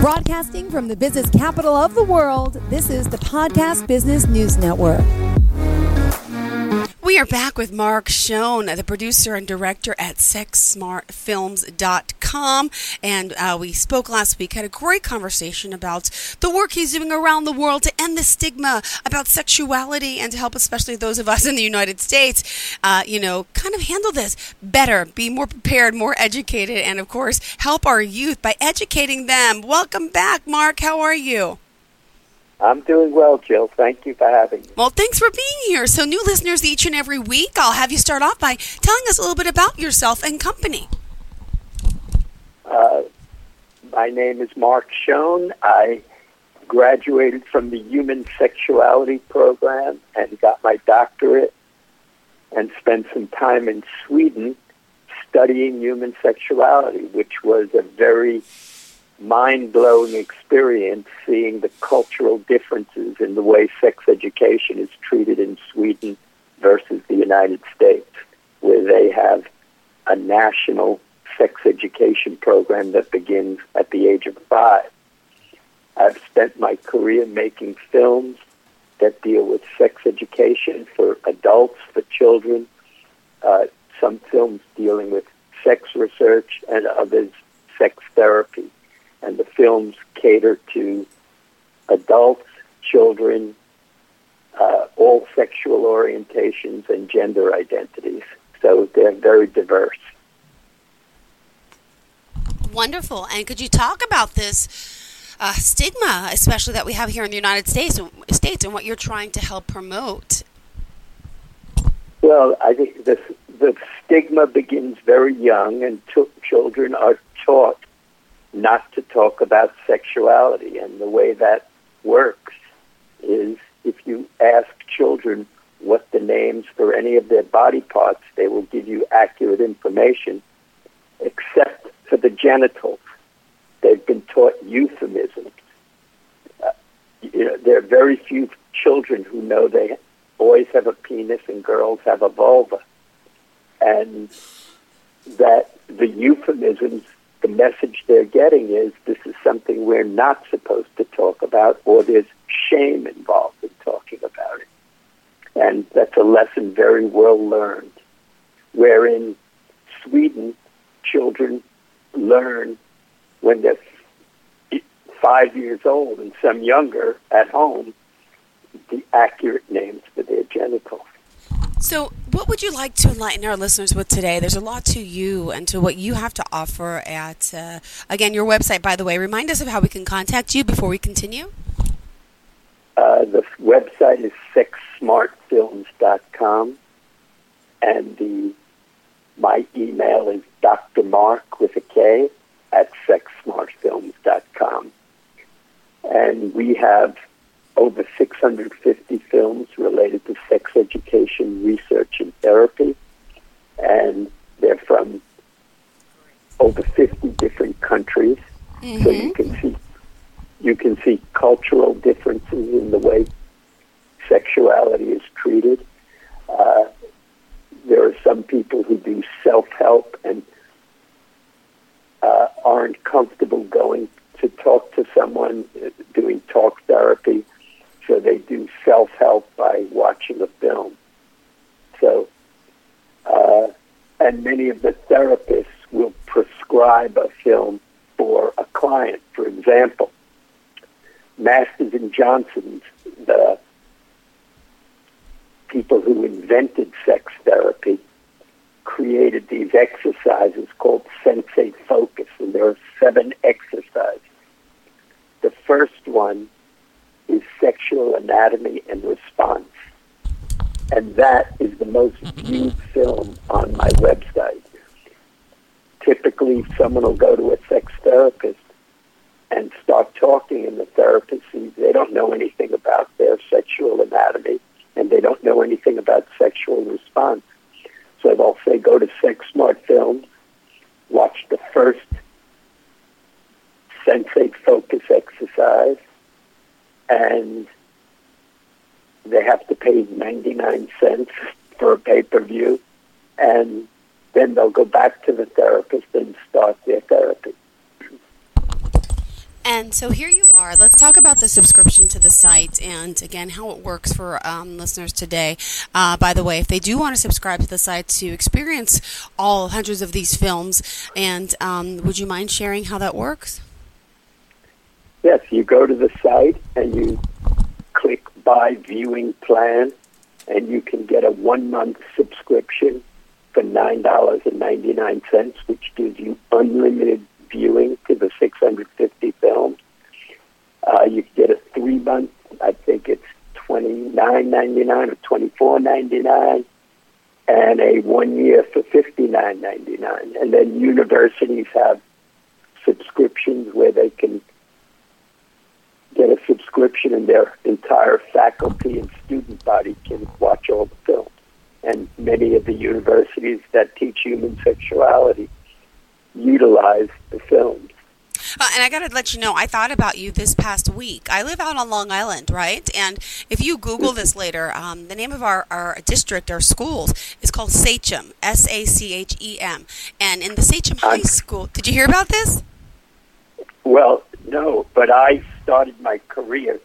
Broadcasting from the business capital of the world, this is the Podcast Business News Network. We are back with Mark Schoen, the producer and director at SexSmartFilms.com. And uh, we spoke last week, had a great conversation about the work he's doing around the world to end the stigma about sexuality and to help, especially those of us in the United States, uh, you know, kind of handle this better, be more prepared, more educated, and of course, help our youth by educating them. Welcome back, Mark. How are you? I'm doing well, Jill. Thank you for having me. Well, thanks for being here. So, new listeners each and every week, I'll have you start off by telling us a little bit about yourself and company. Uh, my name is Mark Schoen. I graduated from the Human Sexuality Program and got my doctorate and spent some time in Sweden studying human sexuality, which was a very mind blowing experience seeing the cultural differences in the way sex education is treated in Sweden versus the United States, where they have a national sex education program that begins at the age of five. I've spent my career making films that deal with sex education for adults, for children, uh, some films dealing with sex research, and others sex therapy and the films cater to adults, children, uh, all sexual orientations and gender identities. So they're very diverse. Wonderful. And could you talk about this uh, stigma, especially that we have here in the United States, States, and what you're trying to help promote? Well, I think the the stigma begins very young, and t- children are taught not to talk about sexuality. And the way that works is if you ask children what the names for any of their body parts, they will give you accurate information, except for the genitals. They've been taught euphemisms. Uh, you know, there are very few children who know they boys have a penis and girls have a vulva, and that the euphemisms the message they're getting is this is something we're not supposed to talk about, or there's shame involved in talking about it. And that's a lesson very well learned. wherein Sweden, children learn when they're five years old and some younger at home the accurate names for their genitals. So, what would you like to enlighten our listeners with today? There's a lot to you and to what you have to offer at, uh, again, your website, by the way. Remind us of how we can contact you before we continue. Uh, the website is sexsmartfilms.com, and the my email is Dr. Mark with a K at sexsmartfilms.com. And we have over 650 films related to sex education, research, and therapy. And they're from over 50 different countries. Mm-hmm. So you can see you can see cultural differences in the way sexuality is treated. Uh, some people who do self-help and uh, aren't comfortable going to talk to someone uh, doing talk therapy so they do self help by watching a film. So, uh, and many of the therapists will prescribe a film for a client. For example, Masters and Johnson's, the people who invented sex therapy, created these exercises called Sensate Focus, and there are seven exercises. The first one is sexual anatomy and response. And that is the most viewed film on my website. Typically, someone will go to a sex therapist and start talking, and the therapist sees they don't know anything about their sexual anatomy and they don't know anything about sexual response. So they'll say, go to Sex Smart Films, watch the first sensate focus exercise, and they have to pay 99 cents for a pay-per-view and then they'll go back to the therapist and start their therapy. So here you are. Let's talk about the subscription to the site and again how it works for um, listeners today. Uh, by the way, if they do want to subscribe to the site to experience all hundreds of these films, and um, would you mind sharing how that works? Yes, you go to the site and you click buy viewing plan, and you can get a one month subscription for $9.99, which gives you unlimited viewing to the 650 films. Uh, you can get a three month, I think it's $29.99 or $24.99, and a one year for $59.99. And then universities have subscriptions where they can get a subscription and their entire faculty and student body can watch all the films. And many of the universities that teach human sexuality utilize the film. Uh, and I got to let you know, I thought about you this past week. I live out on Long Island, right? And if you Google this later, um, the name of our, our district, our schools, is called Sachem, S A C H E M. And in the Sachem High School, did you hear about this? Well, no, but I started my career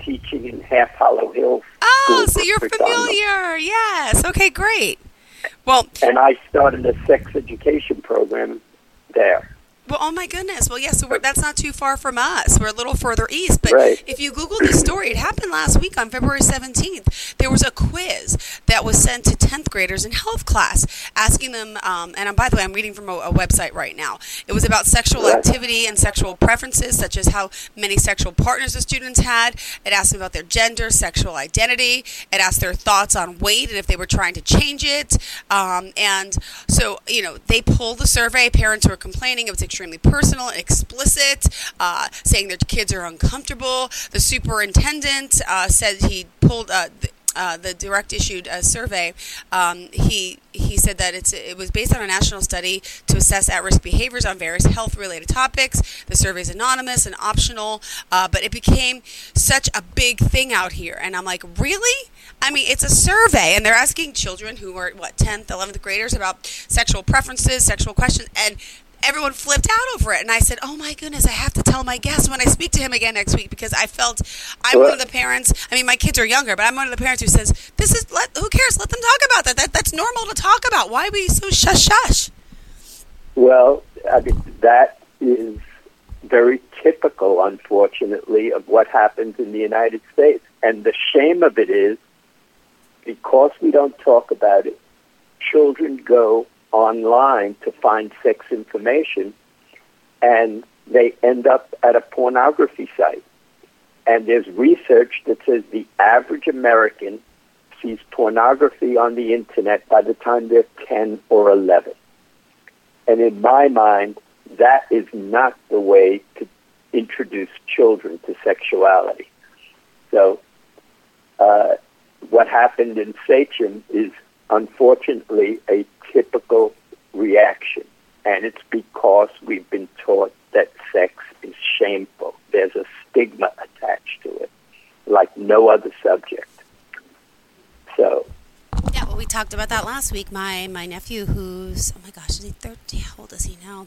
teaching in Half Hollow Hills. Oh, so you're familiar. Yes. Okay, great. Well, and I started a sex education program there. Well, oh my goodness. Well, yes, yeah, so that's not too far from us. We're a little further east. But right. if you Google the story, it happened last week on February 17th. There was a quiz that was sent to 10th graders in health class asking them, um, and by the way, I'm reading from a, a, website right now. It was about sexual activity and sexual preferences, such as how many sexual partners the students had. It asked them about their gender, sexual identity. It asked their thoughts on weight and if they were trying to change it. Um, and so, you know, they pulled the survey. Parents were complaining. It was extremely personal and explicit, uh, saying their kids are uncomfortable. The superintendent uh, said he pulled. Uh, the, uh, the direct issued uh, survey, um, he he said that it's it was based on a national study to assess at-risk behaviors on various health-related topics. The survey is anonymous and optional, uh, but it became such a big thing out here, and I'm like, really? I mean, it's a survey, and they're asking children who are what 10th, 11th graders about sexual preferences, sexual questions, and everyone flipped out over it. And I said, oh my goodness, I have to tell my guest when I speak to him again next week because I felt I'm one of the parents. I mean, my kids are younger, but I'm one of the parents who says, this is, let, who cares? Let them talk about that. that. That's normal to talk about. Why are we so shush shush? Well, I mean, that is very typical, unfortunately, of what happens in the United States. And the shame of it is because we don't talk about it, children go online to find sex information, and they end up at a pornography site. And there's research that says the average American sees pornography on the internet by the time they're 10 or 11. And in my mind, that is not the way to introduce children to sexuality. So, uh, what happened in Sachem is unfortunately a typical reaction. And it's because we've been taught that sex is shameful. There's a stigma attached to it, like no other subject. So. Yeah, well, we talked about that last week. My my nephew, who's oh my gosh, is he thirty? How old is he now?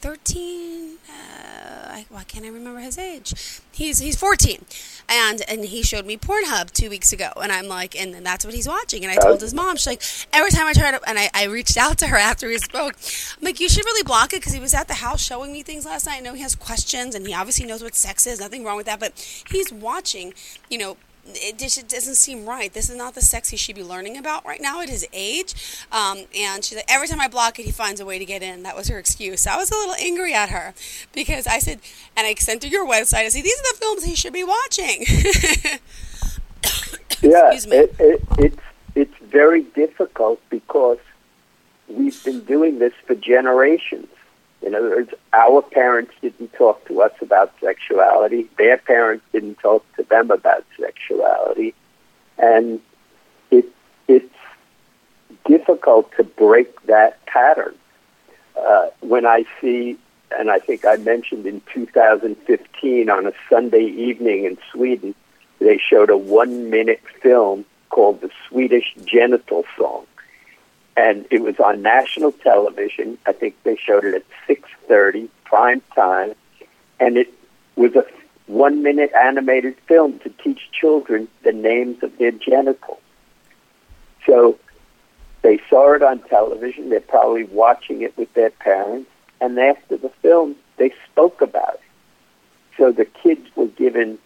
13 uh, why can't i remember his age? He's he's 14 and and he showed me pornhub two weeks ago and i'm like and, that's what he's watching. And i told his mom she's like every time i try to and I, I reached out to her after we spoke i'm like you should really block it because he was at the house showing me things last night. I know he has questions and he obviously knows what sex is nothing wrong with that but he's watching you know it just doesn't seem right. This is not the sex he should be learning about right now at his age. Um, and she's like, every time I block it, he finds a way to get in. That was her excuse. So I was a little angry at her because I said, and I sent her your website. I said, these are the films he should be watching. yeah, it, it, it's it's very difficult because we've been doing this for generations. In other words, our parents didn't talk to us about sexuality. Their parents didn't talk to them about sexuality. And it, it's difficult to break that pattern. Uh, when I see, and I think I mentioned in 2015 on a Sunday evening in Sweden, they showed a one minute film called The Swedish Genital Song. And it was on national television. I think they showed it at 6:30 prime time, and it was a one-minute animated film to teach children the names of their genitals. So they saw it on television. They're probably watching it with their parents, and after the film, they spoke about it. So the kids were given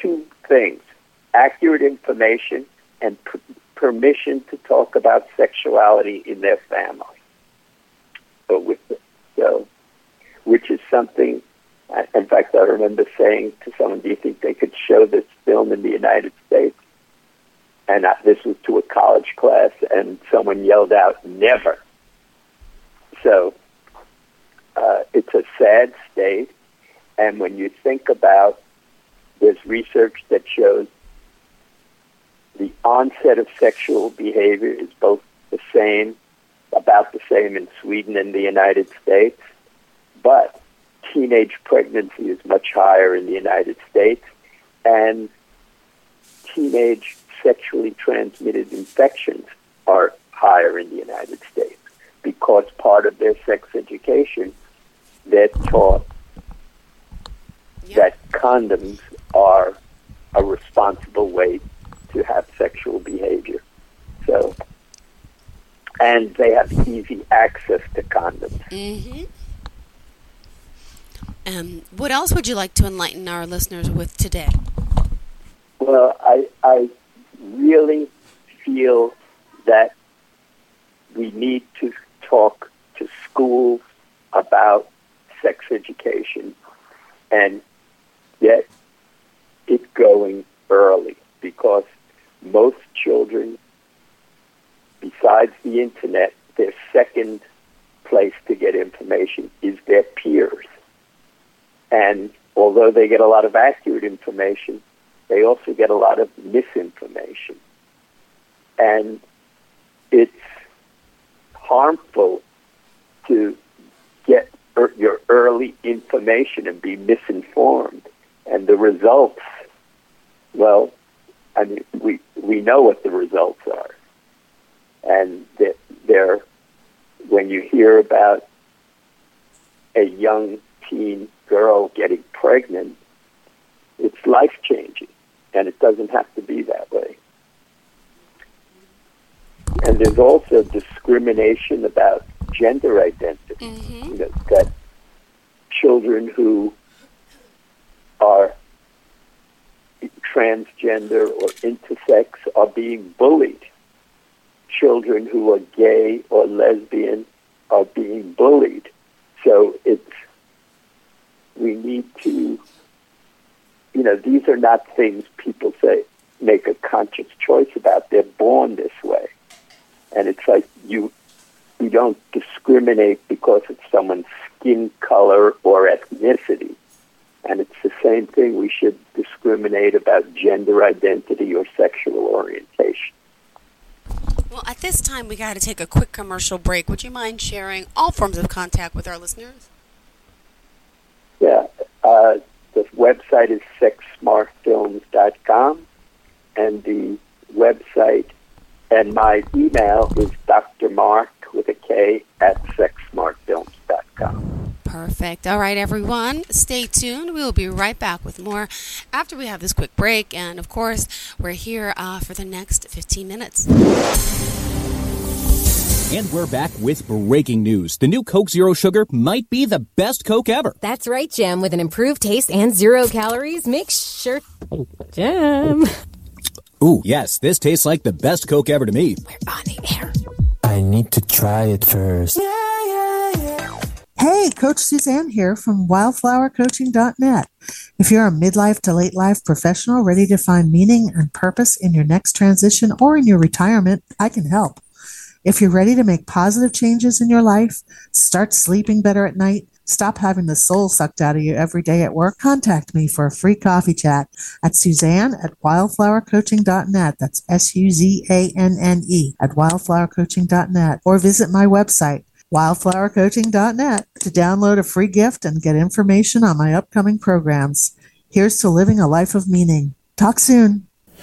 two things: accurate information and permission to talk about sexuality in their family. But with so, which is something. In fact, I remember saying to someone, "Do you think they could show this film in the United States?" And I, this was to a college class, and someone yelled out, "Never!" So uh, it's a sad state, and when you think about, there's research that shows the onset of sexual behavior is both the same, about the same in Sweden and the United States, but teenage pregnancy is much higher in the United States, and teenage sexually transmitted infections are higher in the United States because part of their sex education, they're taught Yeah. that condoms are a responsible way to have sexual behavior. So, and they have easy access to condoms. Mm-hmm. Um, what else would you like to enlighten our listeners with today? Well, I, I really feel that we need to talk to schools about sex education and get it going early because most children, besides the internet, their second place to get information is their peers. And although they get a lot of accurate information, they also get a lot of misinformation. And it's harmful to get er- your early information and be misinformed. And the results, well, I mean, we, we know what the results are. And that they're, when you hear about a young teen girl getting pregnant, it's life changing, and it doesn't have to be that way. And there's also discrimination about gender identity. Mm-hmm. You know, that children who are transgender or intersex are being bullied. Children who are gay or lesbian are being bullied. So it's we need to you know, these are not things people say make a conscious choice about. They're born this way. And it's like you you don't discriminate because of someone's skin color or ethnicity. And it's the same thing. We should discriminate about gender identity or sexual orientation. Well, at this time, we got to take a quick commercial break. Would you mind sharing all forms of contact with our listeners? Yeah. Uh, the website is sexsmartfilms.com, and the website and my email is drmark with a K at sexsmartfilms.com. Perfect. All right, everyone, stay tuned. We will be right back with more after we have this quick break. And of course, we're here uh, for the next 15 minutes. And we're back with breaking news. The new Coke Zero Sugar might be the best Coke ever. That's right, Jim. With an improved taste and zero calories, make sure. Jim. Ooh, yes, this tastes like the best Coke ever to me. We're on the air. I need to try it first. Hey, Coach Suzanne here from wildflowercoaching.net. If you're a midlife to late life professional ready to find meaning and purpose in your next transition or in your retirement, I can help. If you're ready to make positive changes in your life, start sleeping better at night, stop having the soul sucked out of you every day at work, contact me for a free coffee chat at Suzanne at wildflowercoaching.net. That's S U Z A N N E at wildflowercoaching.net or visit my website wildflowercoaching.net to download a free gift and get information on my upcoming programs. Here's to living a life of meaning. Talk soon.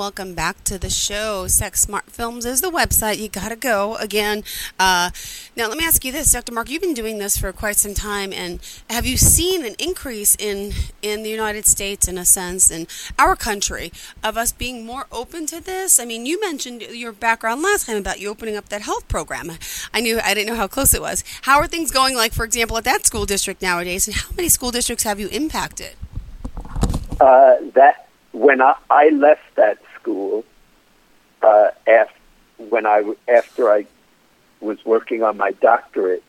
Welcome back to the show. Sex Smart Films is the website. You got to go again. Uh, now, let me ask you this, Dr. Mark. You've been doing this for quite some time, and have you seen an increase in in the United States, in a sense, in our country, of us being more open to this? I mean, you mentioned your background last time about you opening up that health program. I knew I didn't know how close it was. How are things going? Like, for example, at that school district nowadays, and how many school districts have you impacted? Uh, that when I, I left that school, uh, after, when I after I was working on my doctorate,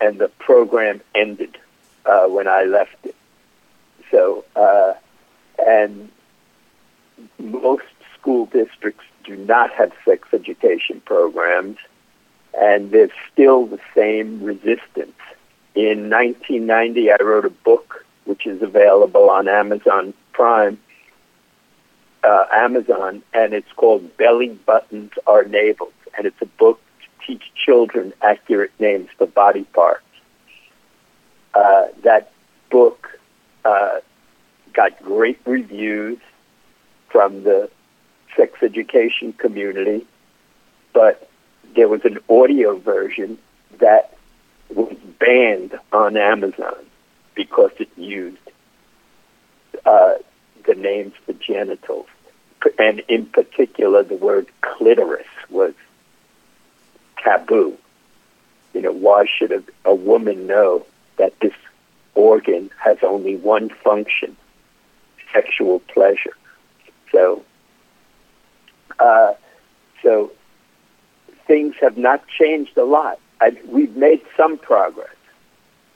and the program ended uh, when I left it. So, uh, and most school districts do not have sex education programs, and there's still the same resistance. In 1990, I wrote a book which is available on Amazon Prime uh, Amazon, and it's called Belly Buttons Are Navels, and it's a book to teach children accurate names for body parts. Uh, that book uh, got great reviews from the sex education community, but there was an audio version that was banned on Amazon because it used uh, the names for genitals. And in particular, the word clitoris was taboo. You know, why should a, a woman know that this organ has only one function, sexual pleasure? So, uh, so things have not changed a lot. I, we've made some progress,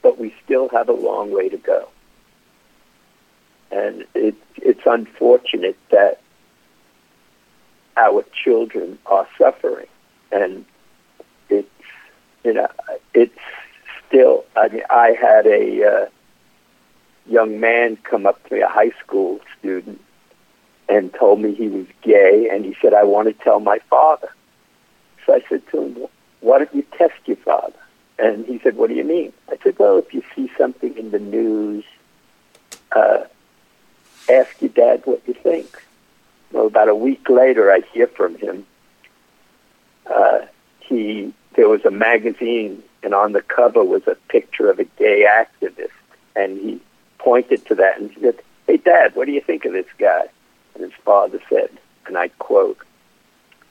but we still have a long way to go and it, it's unfortunate that our children are suffering, and it's you know it's still. I mean, I had a uh, young man come up to me, a high school student, and told me he was gay, and he said, "I want to tell my father." So I said to him, "Why don't you test your father?" And he said, "What do you mean?" I said, "Well, if you see something in the news." Uh, ask your dad what you think. Well, about a week later, I hear from him. Uh, he there was a magazine, and on the cover was a picture of a gay activist, and he pointed to that and said, "Hey, Dad, what do you think of this guy?" And his father said, and I quote,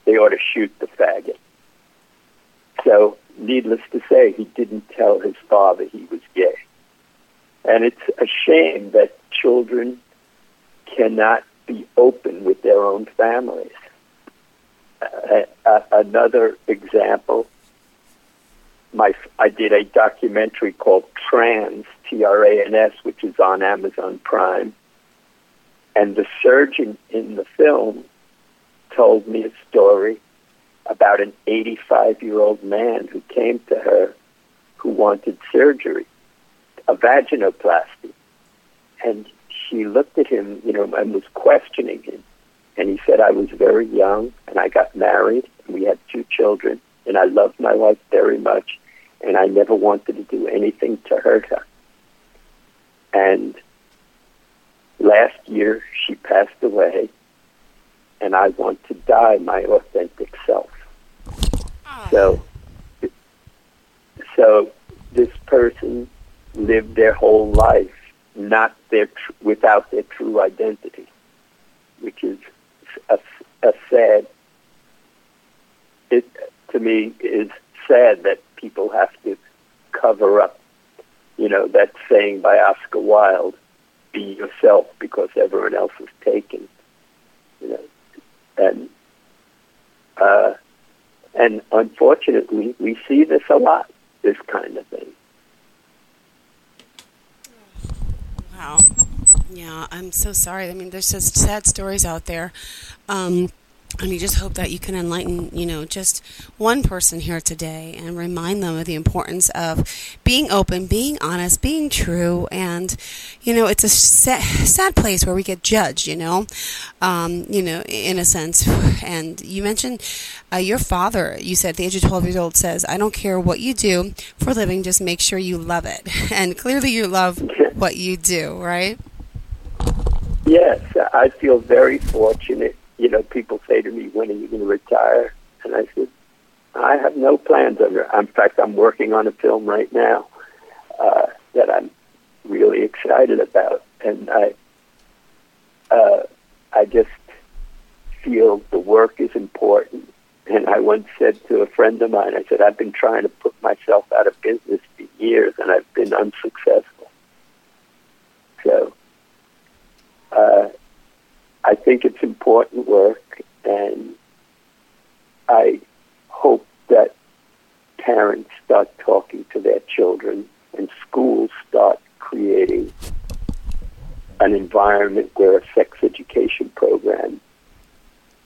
"They ought to shoot the faggot." So, needless to say, he didn't tell his father he was gay, and it's a shame that children cannot be open with their own families. Uh, another example, my I did a documentary called Trans T R A N S, which is on Amazon Prime, and the surgeon in the film told me a story about an 85 year old man who came to her who wanted surgery, a vaginoplasty, and she looked at him, you know, and was questioning him. And he said, I was very young and I got married and we had two children and I loved my wife very much and I never wanted to do anything to hurt her. And last year she passed away and I want to die my authentic self. Ah. So, so this person lived their whole life not their tr- without their true identity, which is a, a sad. It to me is sad that people have to cover up. You know that saying by Oscar Wilde, "Be yourself because everyone else is taken." You know, and uh, And unfortunately, we see this a lot, this kind of thing. Wow. Yeah, I'm so sorry. I mean, there's just sad stories out there. Um, and we just hope that you can enlighten, you know, just one person here today and remind them of the importance of being open, being honest, being true. And, you know, it's a sad, sad place where we get judged, you know, um, you know, in a sense. And you mentioned uh, your father, you said the age of 12 years old, says, I don't care what you do for a living, just make sure you love it. And clearly you love what you do, right? Yes, I feel very fortunate you know, people say to me, when are you going to retire? And I said, I have no plans. Under, in fact, I'm working on a film right now uh, that I'm really excited about, and I, uh, I just feel the work is important. And I once said to a friend of mine, I said, I've been trying to put myself out of business for years, and I've been unsuccessful. So, uh, I think it's important work, and I hope that parents start talking to their children and schools start creating an environment where a sex education program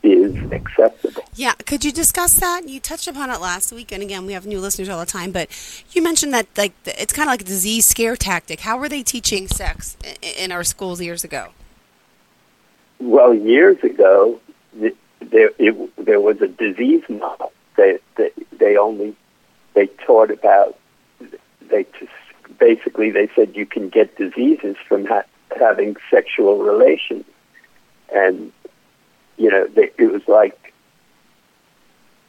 is acceptable. Yeah, could you discuss that? You touched upon it last week, and again, we have new listeners all the time. But you mentioned that like it's kind of like a disease scare tactic. How were they teaching sex in our schools years ago? Well, years ago, there it, there was a disease model. They, they they only they taught about they just basically they said you can get diseases from ha- having sexual relations, and you know they, it was like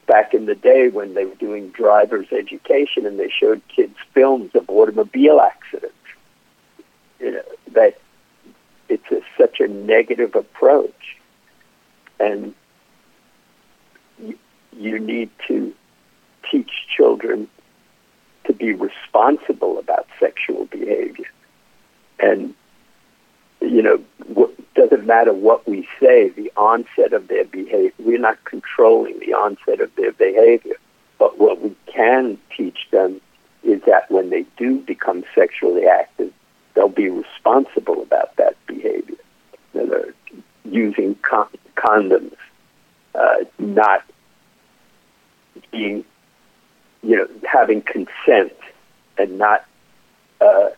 back in the day when they were doing driver's education and they showed kids films of automobile accidents. You know that it's a, such a negative approach, and you, you need to teach children to be responsible about sexual behavior, and you know, it doesn't matter what we say, the onset of their behavior, we're not controlling the onset of their behavior. But what we can teach them is that when they do become sexually active, they'll be responsible about that behavior. They're using con- condoms, uh, not being, you know, having consent and not uh,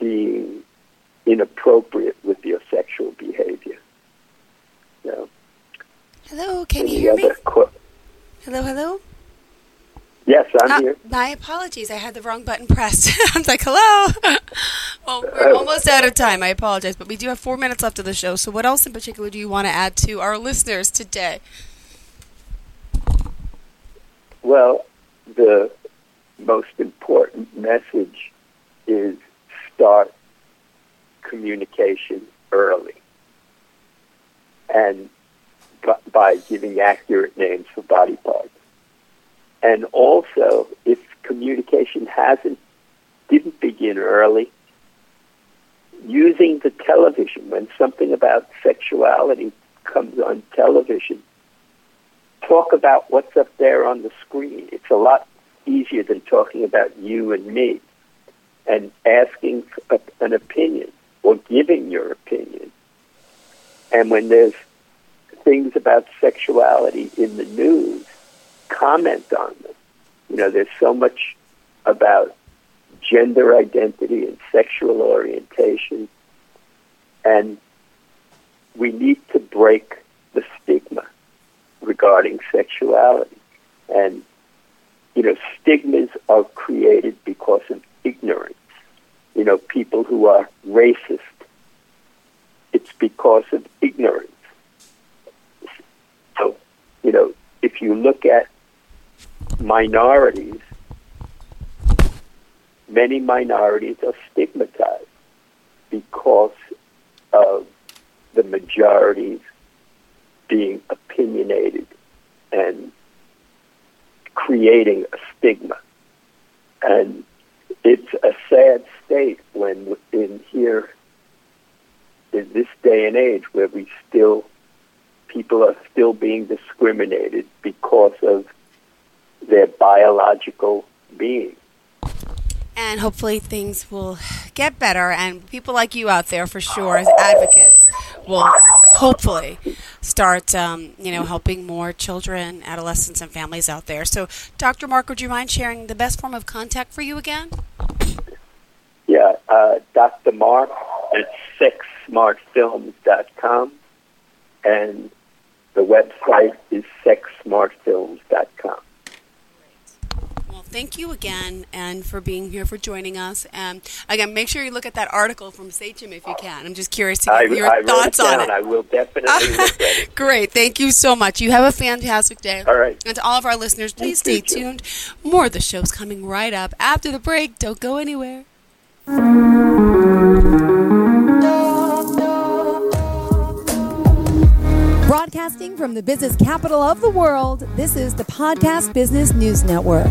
being inappropriate with your sexual behavior. So, hello, can you hear me? Qu- hello, hello. Yes, I'm uh, here. My apologies. I had the wrong button pressed. I was like, hello. well, we're uh, almost out of time. I apologize. But we do have four minutes left of the show. So, what else in particular do you want to add to our listeners today? Well, the most important message is start communication early. And by giving accurate names for body parts. And also, if communication hasn't didn't begin early, using the television when something about sexuality comes on television, talk about what's up there on the screen. It's a lot easier than talking about you and me and asking an opinion or giving your opinion. And when there's things about sexuality in the news, comment on them. You know, there's so much about gender identity and sexual orientation, and we need to break the stigma regarding sexuality. And, you know, stigmas are created because of ignorance. You know, people who are racist, it's because of ignorance. So, you know, if you look at minorities, many minorities are stigmatized because of the majorities being opinionated and creating a stigma. And it's a sad state when in here in this day and age where we still people are still being discriminated because of their biological being. And hopefully things will get better, and people like you out there, for sure, as advocates, will hopefully start, um, you know, helping more children, adolescents, and families out there. So, Dr. Mark, would you mind sharing the best form of contact for you again? Yeah, uh, Dr. Mark at sexsmartfilms.com, and the website is sexsmartfilms.com. Well, thank you again, and for being here, for joining us. And again, make sure you look at that article from Sachem if you can. I'm just curious to I, your I wrote thoughts it down. on it. I will definitely look at it. Great. Thank you so much. You have a fantastic day. All right. And to all of our listeners, please stay you. tuned. More of the show's coming right up after the break. Don't go anywhere. Broadcasting from the business capital of the world, this is the Podcast Business News Network.